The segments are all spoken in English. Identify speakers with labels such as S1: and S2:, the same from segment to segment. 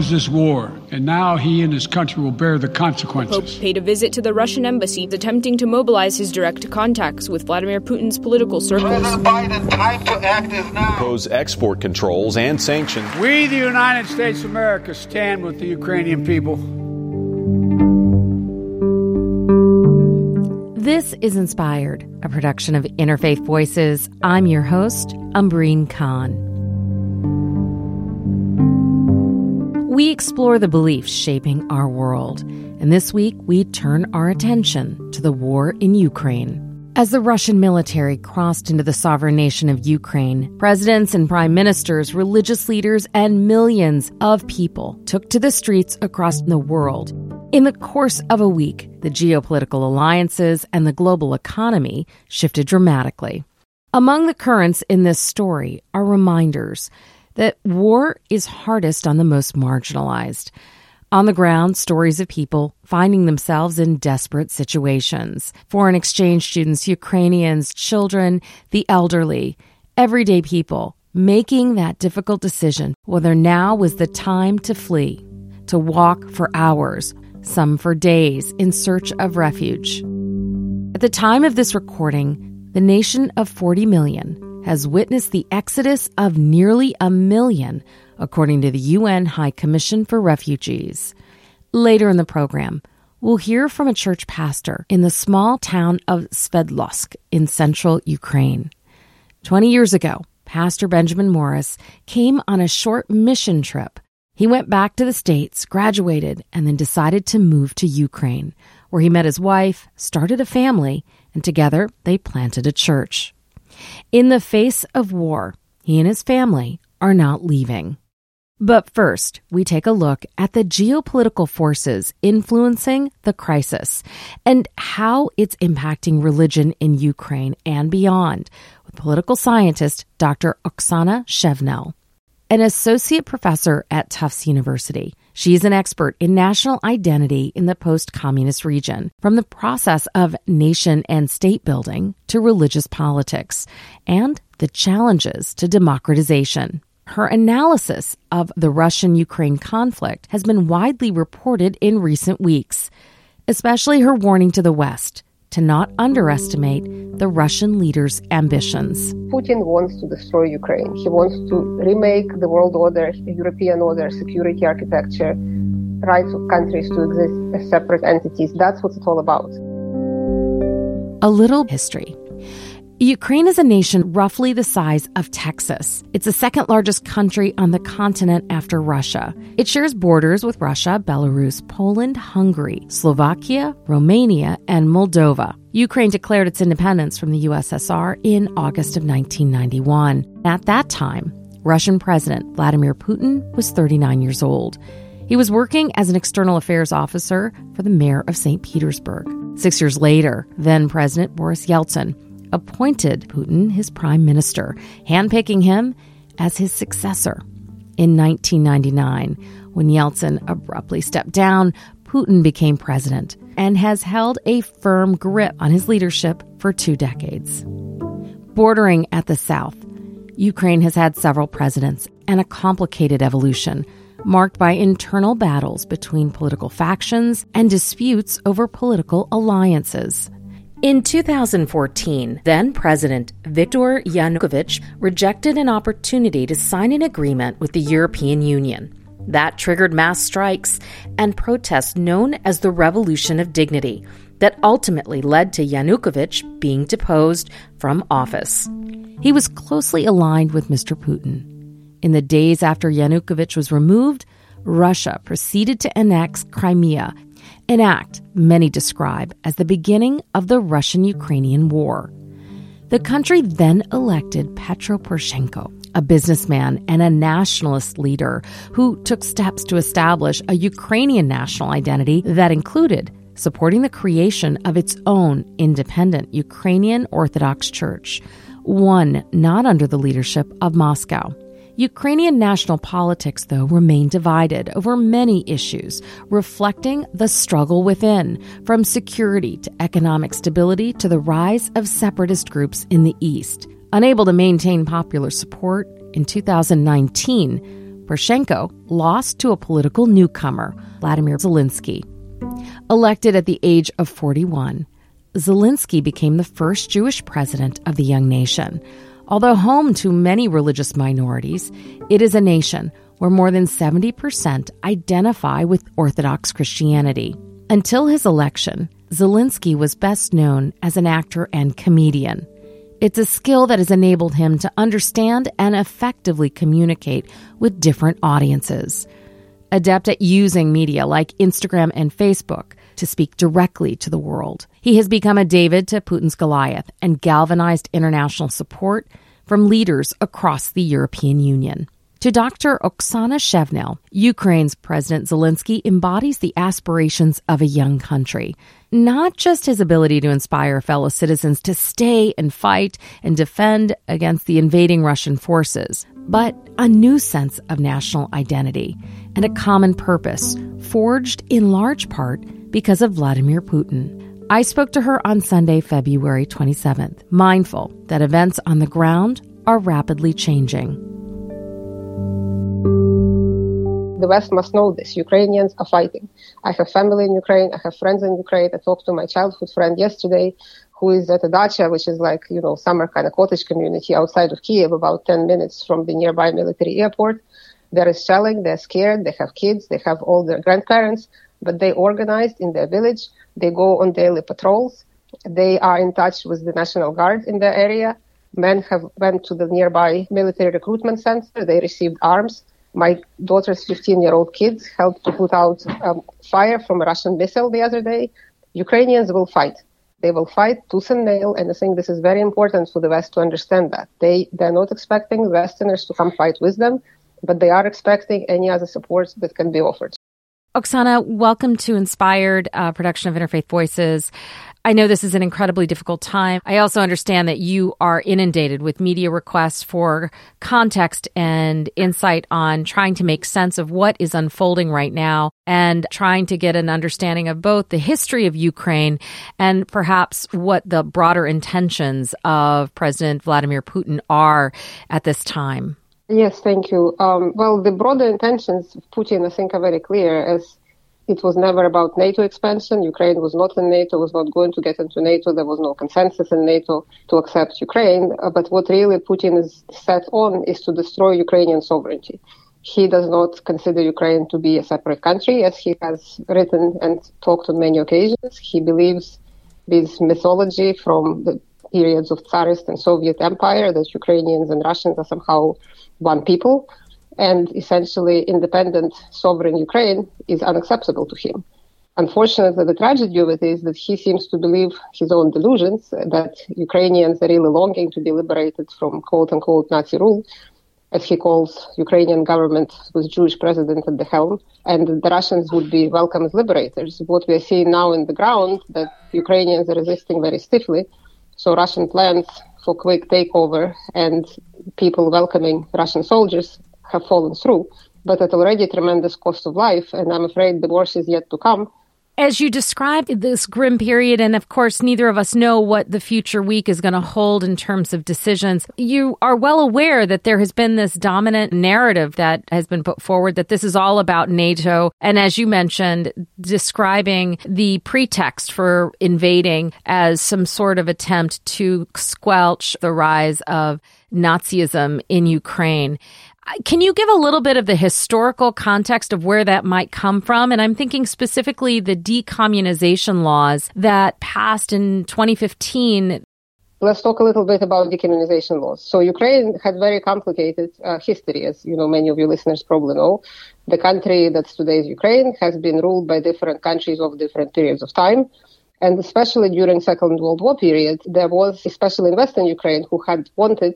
S1: chose this war, and now he and his country will bear the consequences.
S2: Pope paid a visit to the Russian embassy, attempting to mobilize his direct contacts with Vladimir Putin's political circles.
S3: President Biden, time to act is now.
S4: Impose export controls and sanctions.
S1: We, the United States of America, stand with the Ukrainian people.
S5: This is Inspired, a production of Interfaith Voices. I'm your host, Umbreen Khan. Explore the beliefs shaping our world, and this week we turn our attention to the war in Ukraine. As the Russian military crossed into the sovereign nation of Ukraine, presidents and prime ministers, religious leaders, and millions of people took to the streets across the world. In the course of a week, the geopolitical alliances and the global economy shifted dramatically. Among the currents in this story are reminders that war is hardest on the most marginalized. On the ground, stories of people finding themselves in desperate situations. Foreign exchange students, Ukrainians, children, the elderly, everyday people making that difficult decision whether now was the time to flee, to walk for hours, some for days, in search of refuge. At the time of this recording, the nation of 40 million has witnessed the exodus of nearly a million according to the UN High Commission for Refugees. Later in the program, we'll hear from a church pastor in the small town of Sverdlovsk in central Ukraine. 20 years ago, Pastor Benjamin Morris came on a short mission trip. He went back to the States, graduated, and then decided to move to Ukraine, where he met his wife, started a family, and together they planted a church. In the face of war, he and his family are not leaving. But first, we take a look at the geopolitical forces influencing the crisis and how it's impacting religion in Ukraine and beyond with political scientist Dr. Oksana Shevel, an associate professor at Tufts University. She's an expert in national identity in the post communist region, from the process of nation and state building to religious politics and the challenges to democratization. Her analysis of the Russian Ukraine conflict has been widely reported in recent weeks, especially her warning to the West to not underestimate the Russian leader's ambitions.
S6: Putin wants to destroy Ukraine. He wants to remake the world order, the European order, security architecture, rights of countries to exist as separate entities. That's what it's all about.
S5: A little history. Ukraine is a nation roughly the size of Texas. It's the second largest country on the continent after Russia. It shares borders with Russia, Belarus, Poland, Hungary, Slovakia, Romania, and Moldova. Ukraine declared its independence from the USSR in August of 1991. At that time, Russian President Vladimir Putin was 39 years old. He was working as an external affairs officer for the mayor of St. Petersburg. Six years later, then President Boris Yeltsin appointed Putin his prime minister, handpicking him as his successor. In 1999, when Yeltsin abruptly stepped down, Putin became president and has held a firm grip on his leadership for two decades. Bordering at the south, Ukraine has had several presidents and a complicated evolution marked by internal battles between political factions and disputes over political alliances. In 2014, then President Viktor Yanukovych rejected an opportunity to sign an agreement with the European Union. That triggered mass strikes and protests known as the Revolution of Dignity that ultimately led to Yanukovych being deposed from office. He was closely aligned with Mr. Putin. In the days after Yanukovych was removed, Russia proceeded to annex Crimea an act many describe as the beginning of the Russian Ukrainian War. The country then elected Petro Poroshenko, a businessman and a nationalist leader who took steps to establish a Ukrainian national identity that included supporting the creation of its own independent Ukrainian Orthodox Church, one not under the leadership of Moscow. Ukrainian national politics, though, remain divided over many issues, reflecting the struggle within, from security to economic stability to the rise of separatist groups in the East. Unable to maintain popular support, in 2019, Poroshenko lost to a political newcomer, Vladimir Zelensky. Elected at the age of 41, Zelensky became the first Jewish president of the young nation. Although home to many religious minorities, it is a nation where more than 70% identify with Orthodox Christianity. Until his election, Zelensky was best known as an actor and comedian. It's a skill that has enabled him to understand and effectively communicate with different audiences. Adept at using media like Instagram and Facebook to speak directly to the world. He has become a David to Putin's Goliath and galvanized international support from leaders across the European Union. To Dr. Oksana Shevel, Ukraine's President Zelensky embodies the aspirations of a young country, not just his ability to inspire fellow citizens to stay and fight and defend against the invading Russian forces, but a new sense of national identity and a common purpose, forged in large part because of Vladimir Putin. I spoke to her on Sunday, February 27th, mindful that events on the ground are rapidly changing.
S6: The West must know this. Ukrainians are fighting. I have family in Ukraine. I have friends in Ukraine. I talked to my childhood friend yesterday who is at a dacha, which is like, you know, summer kind of cottage community outside of Kiev, about 10 minutes from the nearby military airport. There is shelling. They're scared. They have kids. They have all their grandparents, but they organized in their village. They go on daily patrols. They are in touch with the National Guard in the area. Men have went to the nearby military recruitment center. They received arms. My daughter's 15 year old kids helped to put out um, fire from a Russian missile the other day. Ukrainians will fight. They will fight tooth and nail, and I think this is very important for the West to understand that. They, they're not expecting Westerners to come fight with them, but they are expecting any other support that can be offered.
S5: Oksana, welcome to Inspired uh, production of Interfaith Voices. I know this is an incredibly difficult time. I also understand that you are inundated with media requests for context and insight on trying to make sense of what is unfolding right now and trying to get an understanding of both the history of Ukraine and perhaps what the broader intentions of President Vladimir Putin are at this time.
S6: Yes, thank you. Um, well, the broader intentions of Putin, I think, are very clear. As it was never about NATO expansion. Ukraine was not in NATO, was not going to get into NATO. There was no consensus in NATO to accept Ukraine. Uh, but what really Putin is set on is to destroy Ukrainian sovereignty. He does not consider Ukraine to be a separate country, as he has written and talked on many occasions. He believes this mythology from the periods of Tsarist and Soviet Empire that Ukrainians and Russians are somehow one people and essentially independent sovereign Ukraine is unacceptable to him. Unfortunately, the tragedy of it is that he seems to believe his own delusions that Ukrainians are really longing to be liberated from quote unquote Nazi rule, as he calls Ukrainian government with Jewish president at the helm, and the Russians would be welcome as liberators. What we are seeing now in the ground that Ukrainians are resisting very stiffly. So Russian plans for quick takeover and people welcoming Russian soldiers have fallen through, but at already tremendous cost of life, and I'm afraid the worst is yet to come.
S5: As you described this grim period, and of course, neither of us know what the future week is going to hold in terms of decisions, you are well aware that there has been this dominant narrative that has been put forward that this is all about NATO. And as you mentioned, describing the pretext for invading as some sort of attempt to squelch the rise of Nazism in Ukraine. Can you give a little bit of the historical context of where that might come from? And I'm thinking specifically the decommunization laws that passed in 2015
S6: Let's talk a little bit about decommunization laws. So Ukraine had very complicated uh, history, as you know, many of your listeners probably know. The country that's today's Ukraine has been ruled by different countries of different periods of time. And especially during Second World War period, there was, especially in Western Ukraine, who had wanted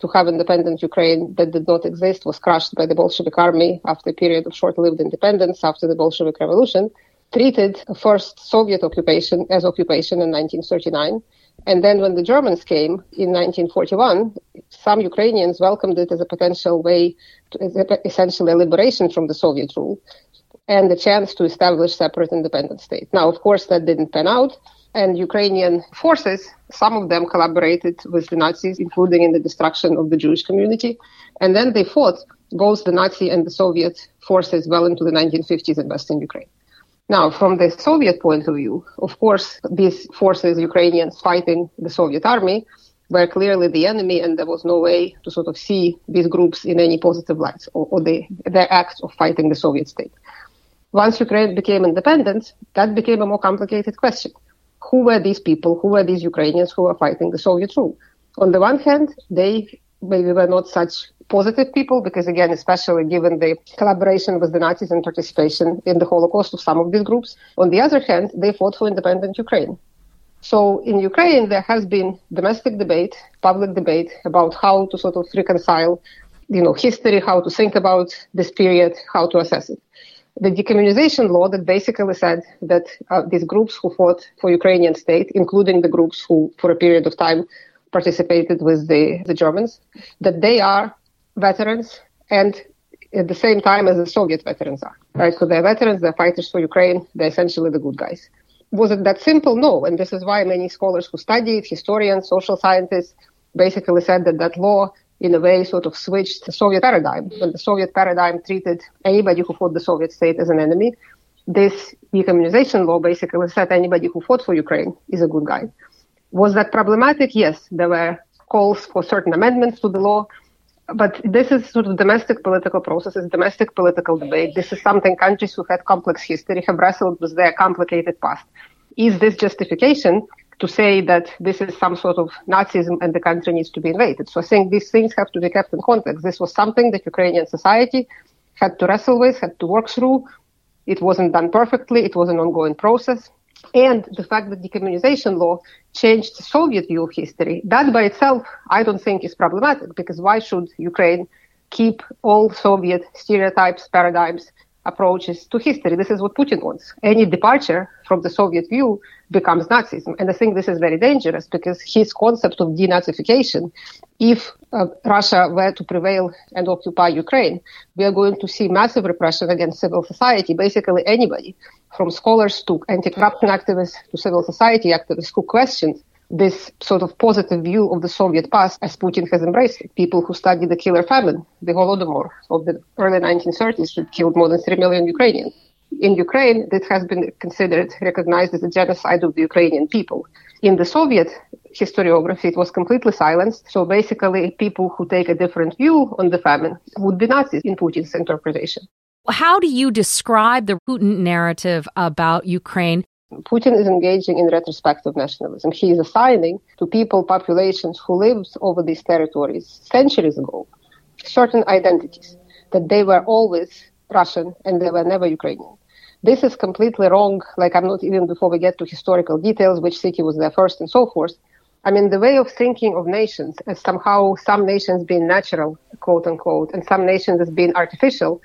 S6: to have independent Ukraine that did not exist was crushed by the Bolshevik army after a period of short-lived independence after the Bolshevik Revolution, treated first Soviet occupation as occupation in 1939. And then when the Germans came in 1941, some Ukrainians welcomed it as a potential way, to, essentially a liberation from the Soviet rule. and the chance to establish separate independent state. Now, of course, that didn't pan out, and Ukrainian forces, some of them collaborated with the Nazis, including in the destruction of the Jewish community, and then they fought both the Nazi and the Soviet forces well into the 1950s in Western Ukraine. Now, from the Soviet point of view, of course, these forces, Ukrainians fighting the Soviet army, were clearly the enemy, and there was no way to sort of see these groups in any positive light or, or the, their act of fighting the Soviet state. Once Ukraine became independent, that became a more complicated question. Who were these people? Who were these Ukrainians who were fighting the Soviet rule? On the one hand, they maybe were not such positive people because again, especially given the collaboration with the Nazis and participation in the Holocaust of some of these groups. On the other hand, they fought for independent Ukraine. So in Ukraine, there has been domestic debate, public debate about how to sort of reconcile, you know, history, how to think about this period, how to assess it. The decommunization law that basically said that uh, these groups who fought for Ukrainian state, including the groups who, for a period of time, participated with the, the Germans, that they are veterans and at the same time as the Soviet veterans are, right? So they're veterans, they're fighters for Ukraine, they're essentially the good guys. Was it that simple? No. And this is why many scholars who studied, historians, social scientists, basically said that that law, in a way, sort of switched the Soviet paradigm. Mm. When the Soviet paradigm treated anybody who fought the Soviet state as an enemy, this decommunization law basically said anybody who fought for Ukraine is a good guy. Was that problematic? Yes. There were calls for certain amendments to the law but this is sort of domestic political processes, domestic political debate. This is something countries who had complex history have wrestled with their complicated past. Is this justification to say that this is some sort of Nazism and the country needs to be invaded? So I think these things have to be kept in context. This was something that Ukrainian society had to wrestle with, had to work through. It wasn't done perfectly. It was an ongoing process and the fact that decommunization law changed the Soviet view of history, that by itself, I don't think is problematic because why should Ukraine keep all Soviet stereotypes, paradigms, approaches to history? This is what Putin wants. Any departure from the Soviet view becomes Nazism. And I think this is very dangerous because his concept of denazification, if uh, Russia were to prevail and occupy Ukraine, we are going to see massive repression against civil society, basically anybody from scholars to anti-corruption activists to civil society activists who questioned this sort of positive view of the Soviet past as Putin has embraced it. People who studied the killer famine, the Holodomor of the early 1930s that killed more than 3 million Ukrainians. In Ukraine, this has been considered, recognized as a genocide of the Ukrainian people. In the Soviet historiography, it was completely silenced. So basically, people who take a different view on the famine would be Nazis in Putin's interpretation.
S5: How do you describe the Putin narrative about Ukraine?
S6: Putin is engaging in retrospective nationalism. He is assigning to people, populations who lived over these territories centuries ago, certain identities, that they were always Russian and they were never Ukrainian. This is completely wrong. Like, I'm not even before we get to historical details, which city was there first and so forth. I mean, the way of thinking of nations as somehow some nations being natural, quote unquote, and some nations as being artificial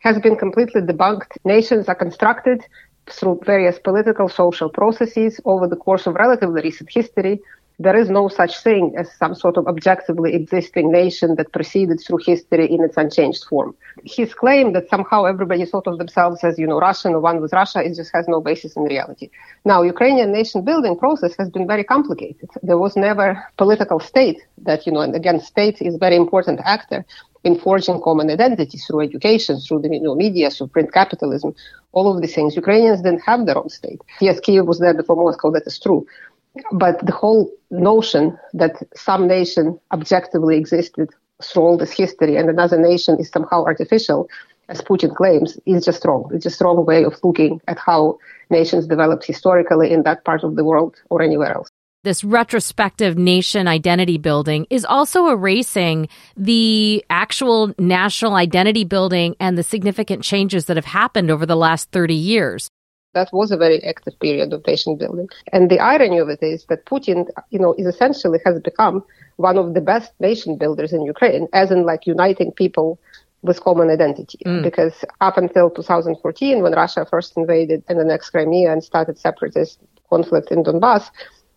S6: has been completely debunked. Nations are constructed through various political, social processes over the course of relatively recent history. There is no such thing as some sort of objectively existing nation that proceeded through history in its unchanged form. His claim that somehow everybody thought of themselves as, you know, Russian or one with Russia, it just has no basis in reality. Now, Ukrainian nation building process has been very complicated. There was never political state that, you know, and again, state is very important actor in forging common identity through education, through the you know, media, through print capitalism, all of these things. Ukrainians didn't have their own state. Yes, Kiev was there before Moscow, that is true. But the whole notion that some nation objectively existed through all this history and another nation is somehow artificial, as Putin claims, is just wrong. It's just wrong way of looking at how nations developed historically in that part of the world or anywhere else
S5: this retrospective nation identity building is also erasing the actual national identity building and the significant changes that have happened over the last 30 years.
S6: That was a very active period of nation building. And the irony of it is that Putin, you know, is essentially has become one of the best nation builders in Ukraine, as in like uniting people with common identity. Mm. Because up until 2014, when Russia first invaded and annexed Crimea and started separatist conflict in Donbass,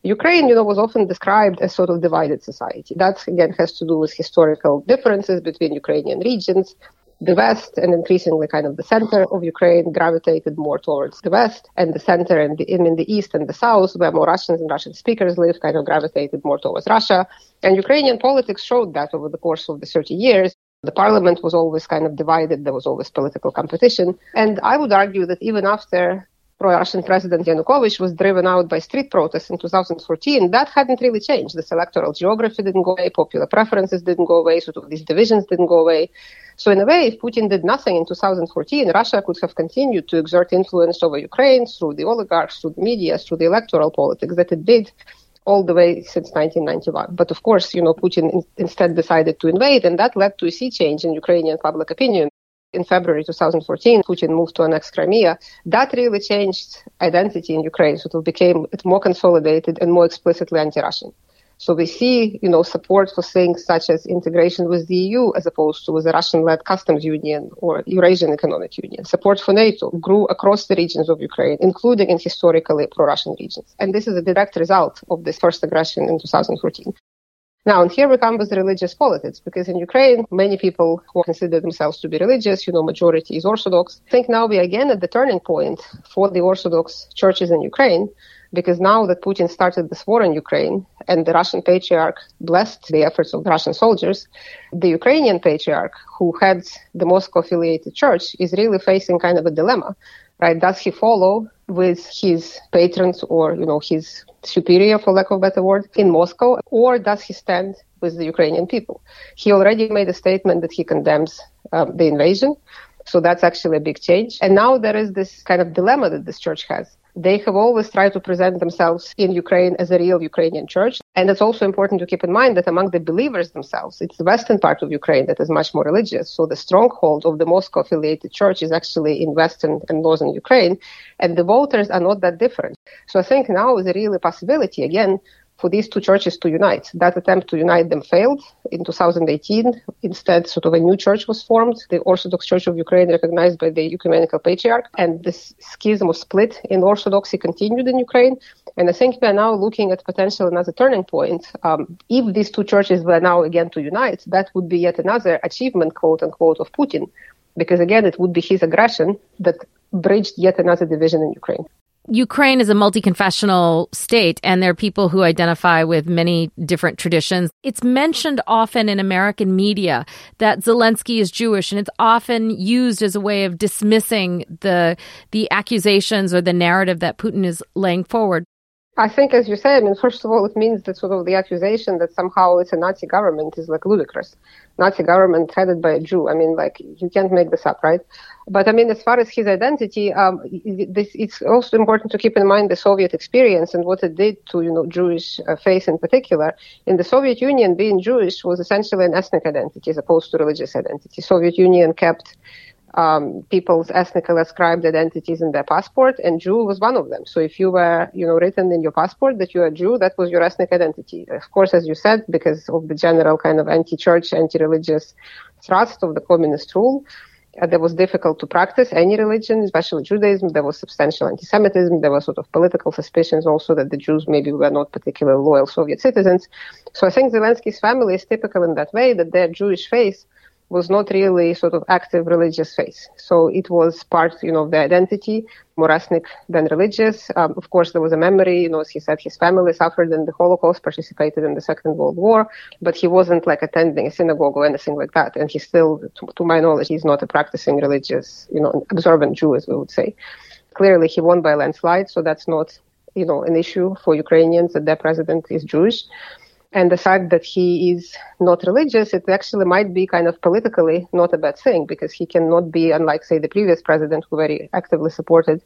S6: Ukraine, you know, was often described as sort of divided society. That again has to do with historical differences between Ukrainian regions. the West and increasingly kind of the center of Ukraine gravitated more towards the West and the center and in, in the East and the South where more Russians and Russian speakers live kind of gravitated more towards Russia. And Ukrainian politics showed that over the course of the 30 years. The parliament was always kind of divided. There was always political competition. And I would argue that even after pro-Russian President Yanukovych was driven out by street protests in 2014, that hadn't really changed. This electoral geography didn't go away, popular preferences didn't go away, sort of these divisions didn't go away. So in a way, if Putin did nothing in 2014, Russia could have continued to exert influence over Ukraine through the oligarchs, through the media, through the electoral politics that it did all the way since 1991. But of course, you know, Putin in- instead decided to invade, and that led to a sea change in Ukrainian public opinion in February 2014, Putin moved to annex Crimea, that really changed identity in Ukraine. So it became more consolidated and more explicitly anti-Russian. So we see, you know, support for things such as integration with the EU as opposed to with the Russian-led customs union or Eurasian Economic Union. Support for NATO grew across the regions of Ukraine, including in historically pro-Russian regions. And this is a direct result of this first aggression in 2014. Now, and here we come with religious politics, because in Ukraine, many people who consider themselves to be religious, you know, majority is Orthodox. Think now we are again at the turning point for the Orthodox churches in Ukraine, because now that Putin started this war in Ukraine and the Russian patriarch blessed the efforts of the Russian soldiers, the Ukrainian patriarch who heads the Moscow affiliated church is really facing kind of a dilemma right? Does he follow with his patrons or, you know, his superior, for lack of a better word, in Moscow, or does he stand with the Ukrainian people? He already made a statement that he condemns um, the invasion. So that's actually a big change. And now there is this kind of dilemma that this church has. They have always tried to present themselves in Ukraine as a real Ukrainian church. And it's also important to keep in mind that among the believers themselves, it's the western part of Ukraine that is much more religious. So the stronghold of the Moscow affiliated church is actually in western and northern Ukraine. And the voters are not that different. So I think now is a real possibility, again, for these two churches to unite. That attempt to unite them failed in 2018. Instead, sort of a new church was formed, the Orthodox Church of Ukraine, recognized by the ecumenical patriarch. And this schism of split in Orthodoxy continued in Ukraine. And I think we are now looking at potential another turning point. Um, if these two churches were now again to unite, that would be yet another achievement, quote unquote, of Putin. Because again, it would be his aggression that bridged yet another division in Ukraine.
S5: Ukraine is a multi confessional state, and there are people who identify with many different traditions. It's mentioned often in American media that Zelensky is Jewish, and it's often used as a way of dismissing the the accusations or the narrative that Putin is laying forward.
S6: I think, as you say, I mean, first of all, it means that sort of the accusation that somehow it's a Nazi government is like ludicrous. Nazi government headed by a Jew. I mean, like you can't make this up, right? But I mean, as far as his identity, um, this, it's also important to keep in mind the Soviet experience and what it did to, you know, Jewish uh, faith in particular. In the Soviet Union, being Jewish was essentially an ethnic identity as opposed to religious identity. Soviet Union kept um, people's ethnically ascribed identities in their passport, and Jew was one of them. So if you were, you know, written in your passport that you're a Jew, that was your ethnic identity. Of course, as you said, because of the general kind of anti-church, anti-religious thrust of the communist rule, uh, that was difficult to practice any religion, especially Judaism. There was substantial anti-Semitism. There were sort of political suspicions also that the Jews maybe were not particularly loyal Soviet citizens. So I think Zelensky's family is typical in that way that their Jewish faith was not really sort of active religious faith. So it was part, you know, of the identity, more ethnic than religious. Um, of course, there was a memory, you know, as he said, his family suffered in the Holocaust, participated in the Second World War, but he wasn't like attending a synagogue or anything like that. And he still, to, to my knowledge, he's not a practicing religious, you know, observant Jew, as we would say. Clearly, he won by landslide, so that's not, you know, an issue for Ukrainians that their president is Jewish and the fact that he is not religious, it actually might be kind of politically not a bad thing because he cannot be, unlike, say, the previous president who very actively supported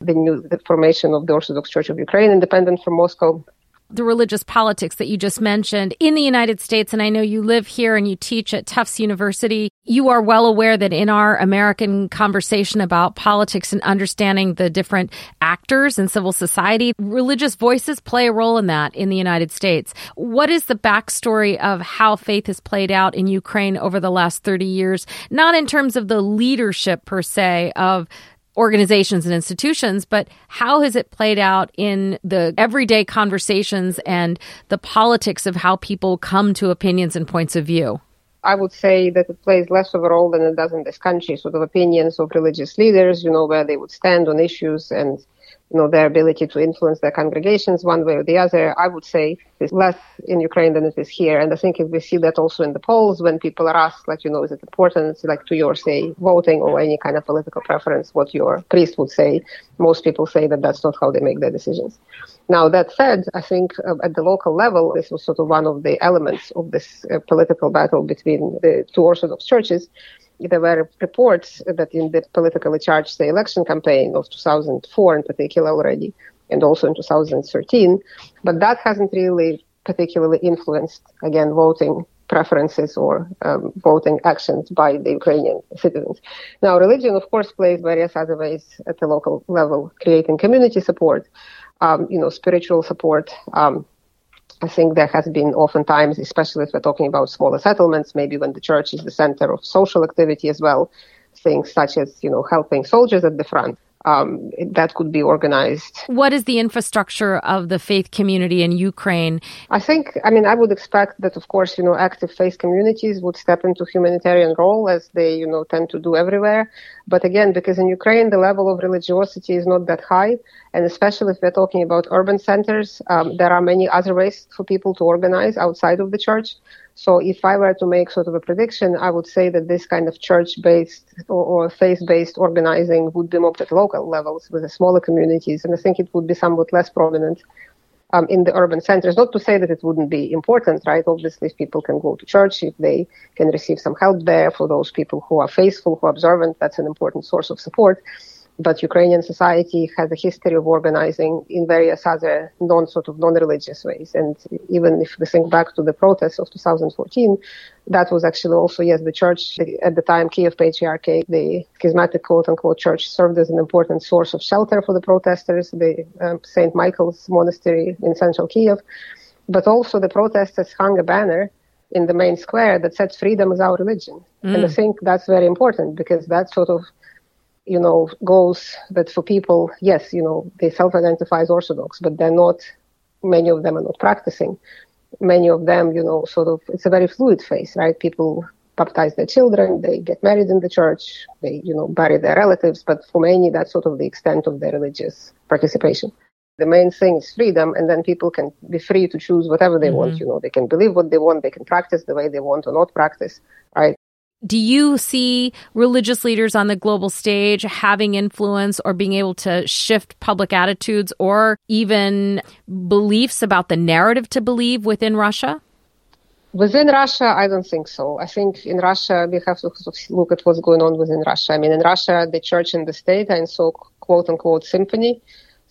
S6: the new the formation of the Orthodox Church of Ukraine, independent from Moscow
S5: the religious politics that you just mentioned in the United States, and I know you live here and you teach at Tufts University, you are well aware that in our American conversation about politics and understanding the different actors in civil society, religious voices play a role in that in the United States. What is the backstory of how faith has played out in Ukraine over the last 30 years? Not in terms of the leadership per se of organizations and institutions, but how has it played out in the everyday conversations and the politics of how people come to opinions and points of view?
S6: I would say that it plays less of a role than it does in this country, sort of opinions of religious leaders, you know, where they would stand on issues and you know, their ability to influence their congregations one way or the other, I would say is less in Ukraine than it is here. And I think if we see that also in the polls when people are asked, like, you know, is it important, like to your, say, voting or any kind of political preference, what your priest would say, most people say that that's not how they make their decisions. Now, that said, I think uh, at the local level, this was sort of one of the elements of this uh, political battle between the two Orthodox churches there were reports that in the politically charged the election campaign of 2004 in particular already, and also in 2013, but that hasn't really particularly influenced, again, voting preferences or um, voting actions by the Ukrainian citizens. Now, religion, of course, plays various other ways at the local level, creating community support, um, you know, spiritual support, um, I think there has been oftentimes, especially if we're talking about smaller settlements, maybe when the church is the center of social activity as well, things such as, you know, helping soldiers at the front. Um, that could be organized.
S5: What is the infrastructure of the faith community in Ukraine?
S6: I think, I mean, I would expect that, of course, you know, active faith communities would step into humanitarian role as they, you know, tend to do everywhere. But again, because in Ukraine, the level of religiosity is not that high, and especially if we're talking about urban centers, um, there are many other ways for people to organize outside of the church. So if I were to make sort of a prediction, I would say that this kind of church-based or, or faith-based organizing would be more at local levels with the smaller communities, and I think it would be somewhat less prominent um, in the urban centers. Not to say that it wouldn't be important, right? Obviously, if people can go to church, if they can receive some help there for those people who are faithful, who are observant, that's an important source of support but Ukrainian society has a history of organizing in various other non sort of non-religious ways. And even if we think back to the protests of 2014, that was actually also yes, the church at the time, Kiev Patriarchate, the schismatic quote unquote church served as an important source of shelter for the protesters. The um, Saint Michael's Monastery in central Kiev, but also the protesters hung a banner in the main square that said freedom is our religion. Mm. And I think that's very important because that sort of you know, goes that for people, yes, you know, they self-identify as Orthodox, but they're not, many of them are not practicing. Many of them, you know, sort of, it's a very fluid phase, right? People baptize their children, they get married in the church, they, you know, bury their relatives, but for many, that's sort of the extent of their religious participation. The main thing is freedom, and then people can be free to choose whatever they mm-hmm. want. You know, they can believe what they want, they can practice the way they want or not practice, right?
S5: Do you see religious leaders on the global stage having influence or being able to shift public attitudes or even beliefs about the narrative to believe within Russia?
S6: Within Russia, I don't think so. I think in Russia, we have to look at what's going on within Russia. I mean, in Russia, the church and the state are in so quote unquote symphony.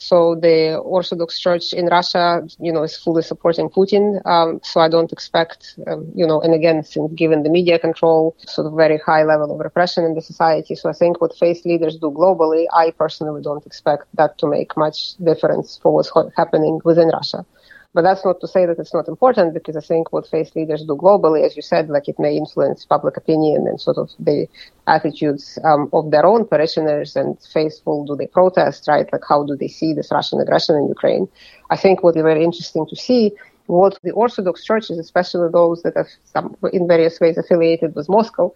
S6: So the Orthodox Church in Russia, you know, is fully supporting Putin. Um, so I don't expect, um, you know, and again, since given the media control, sort of very high level of repression in the society. So I think what faith leaders do globally, I personally don't expect that to make much difference for what's happening within Russia. But that's not to say that it's not important because I think what faith leaders do globally, as you said, like it may influence public opinion and sort of the attitudes um, of their own parishioners and faithful. Do they protest, right? Like how do they see this Russian aggression in Ukraine? I think what is very interesting to see what the Orthodox churches, especially those that are some, in various ways affiliated with Moscow,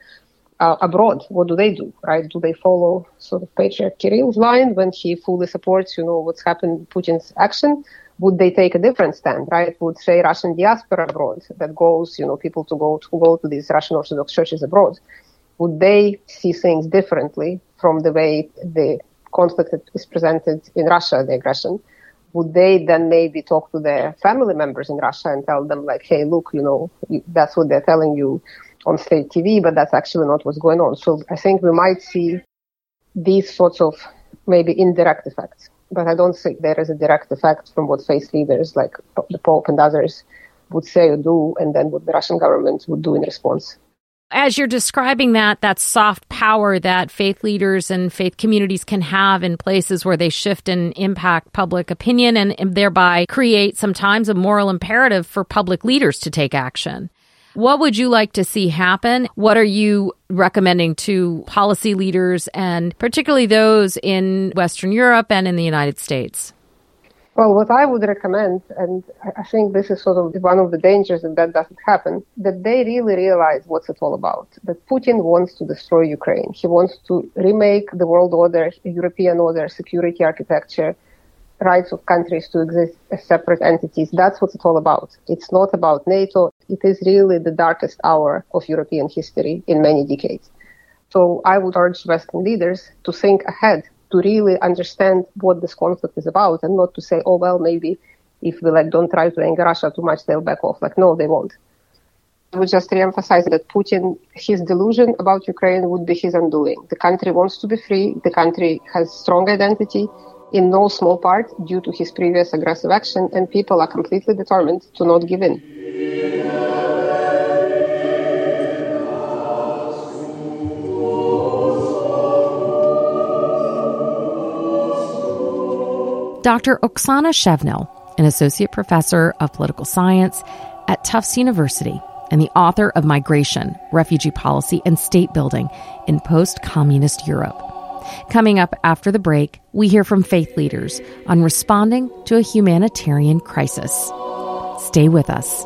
S6: uh, abroad, what do they do, right? Do they follow sort of Patriarch Kirill's line when he fully supports, you know, what's happened, Putin's action? Would they take a different stand, right? Would say Russian diaspora abroad that goes, you know, people to go to go to these Russian Orthodox churches abroad, would they see things differently from the way the conflict is presented in Russia, the aggression? Would they then maybe talk to their family members in Russia and tell them like, hey, look, you know, that's what they're telling you on state TV, but that's actually not what's going on. So I think we might see these sorts of maybe indirect effects but I don't think there is a direct effect from what faith leaders like the Pope and others would say or do, and then what the Russian government would do in response.
S5: As you're describing that, that soft power that faith leaders and faith communities can have in places where they shift and impact public opinion and, and thereby create sometimes a moral imperative for public leaders to take action. What would you like to see happen? What are you recommending to policy leaders and particularly those in Western Europe and in the United States?
S6: Well, what I would recommend, and I think this is sort of one of the dangers if that doesn't happen, that they really realize what's it all about. That Putin wants to destroy Ukraine. He wants to remake the world order, European order, security architecture, rights of countries to exist as separate entities. That's what it's all about. It's not about NATO. It is really the darkest hour of European history in many decades. So I would urge Western leaders to think ahead to really understand what this conflict is about and not to say, oh, well, maybe if we like don't try to anger Russia too much, they'll back off. Like, no, they won't. I would just re-emphasize that Putin, his delusion about Ukraine would be his undoing. The country wants to be free. The country has strong identity in no small part due to his previous aggressive action, and people are completely determined to not give in.
S5: Dr. Oksana Shevel, an associate professor of political science at Tufts University and the author of Migration, Refugee Policy, and State Building in Post Communist Europe. Coming up after the break, we hear from faith leaders on responding to a humanitarian crisis. Stay with us.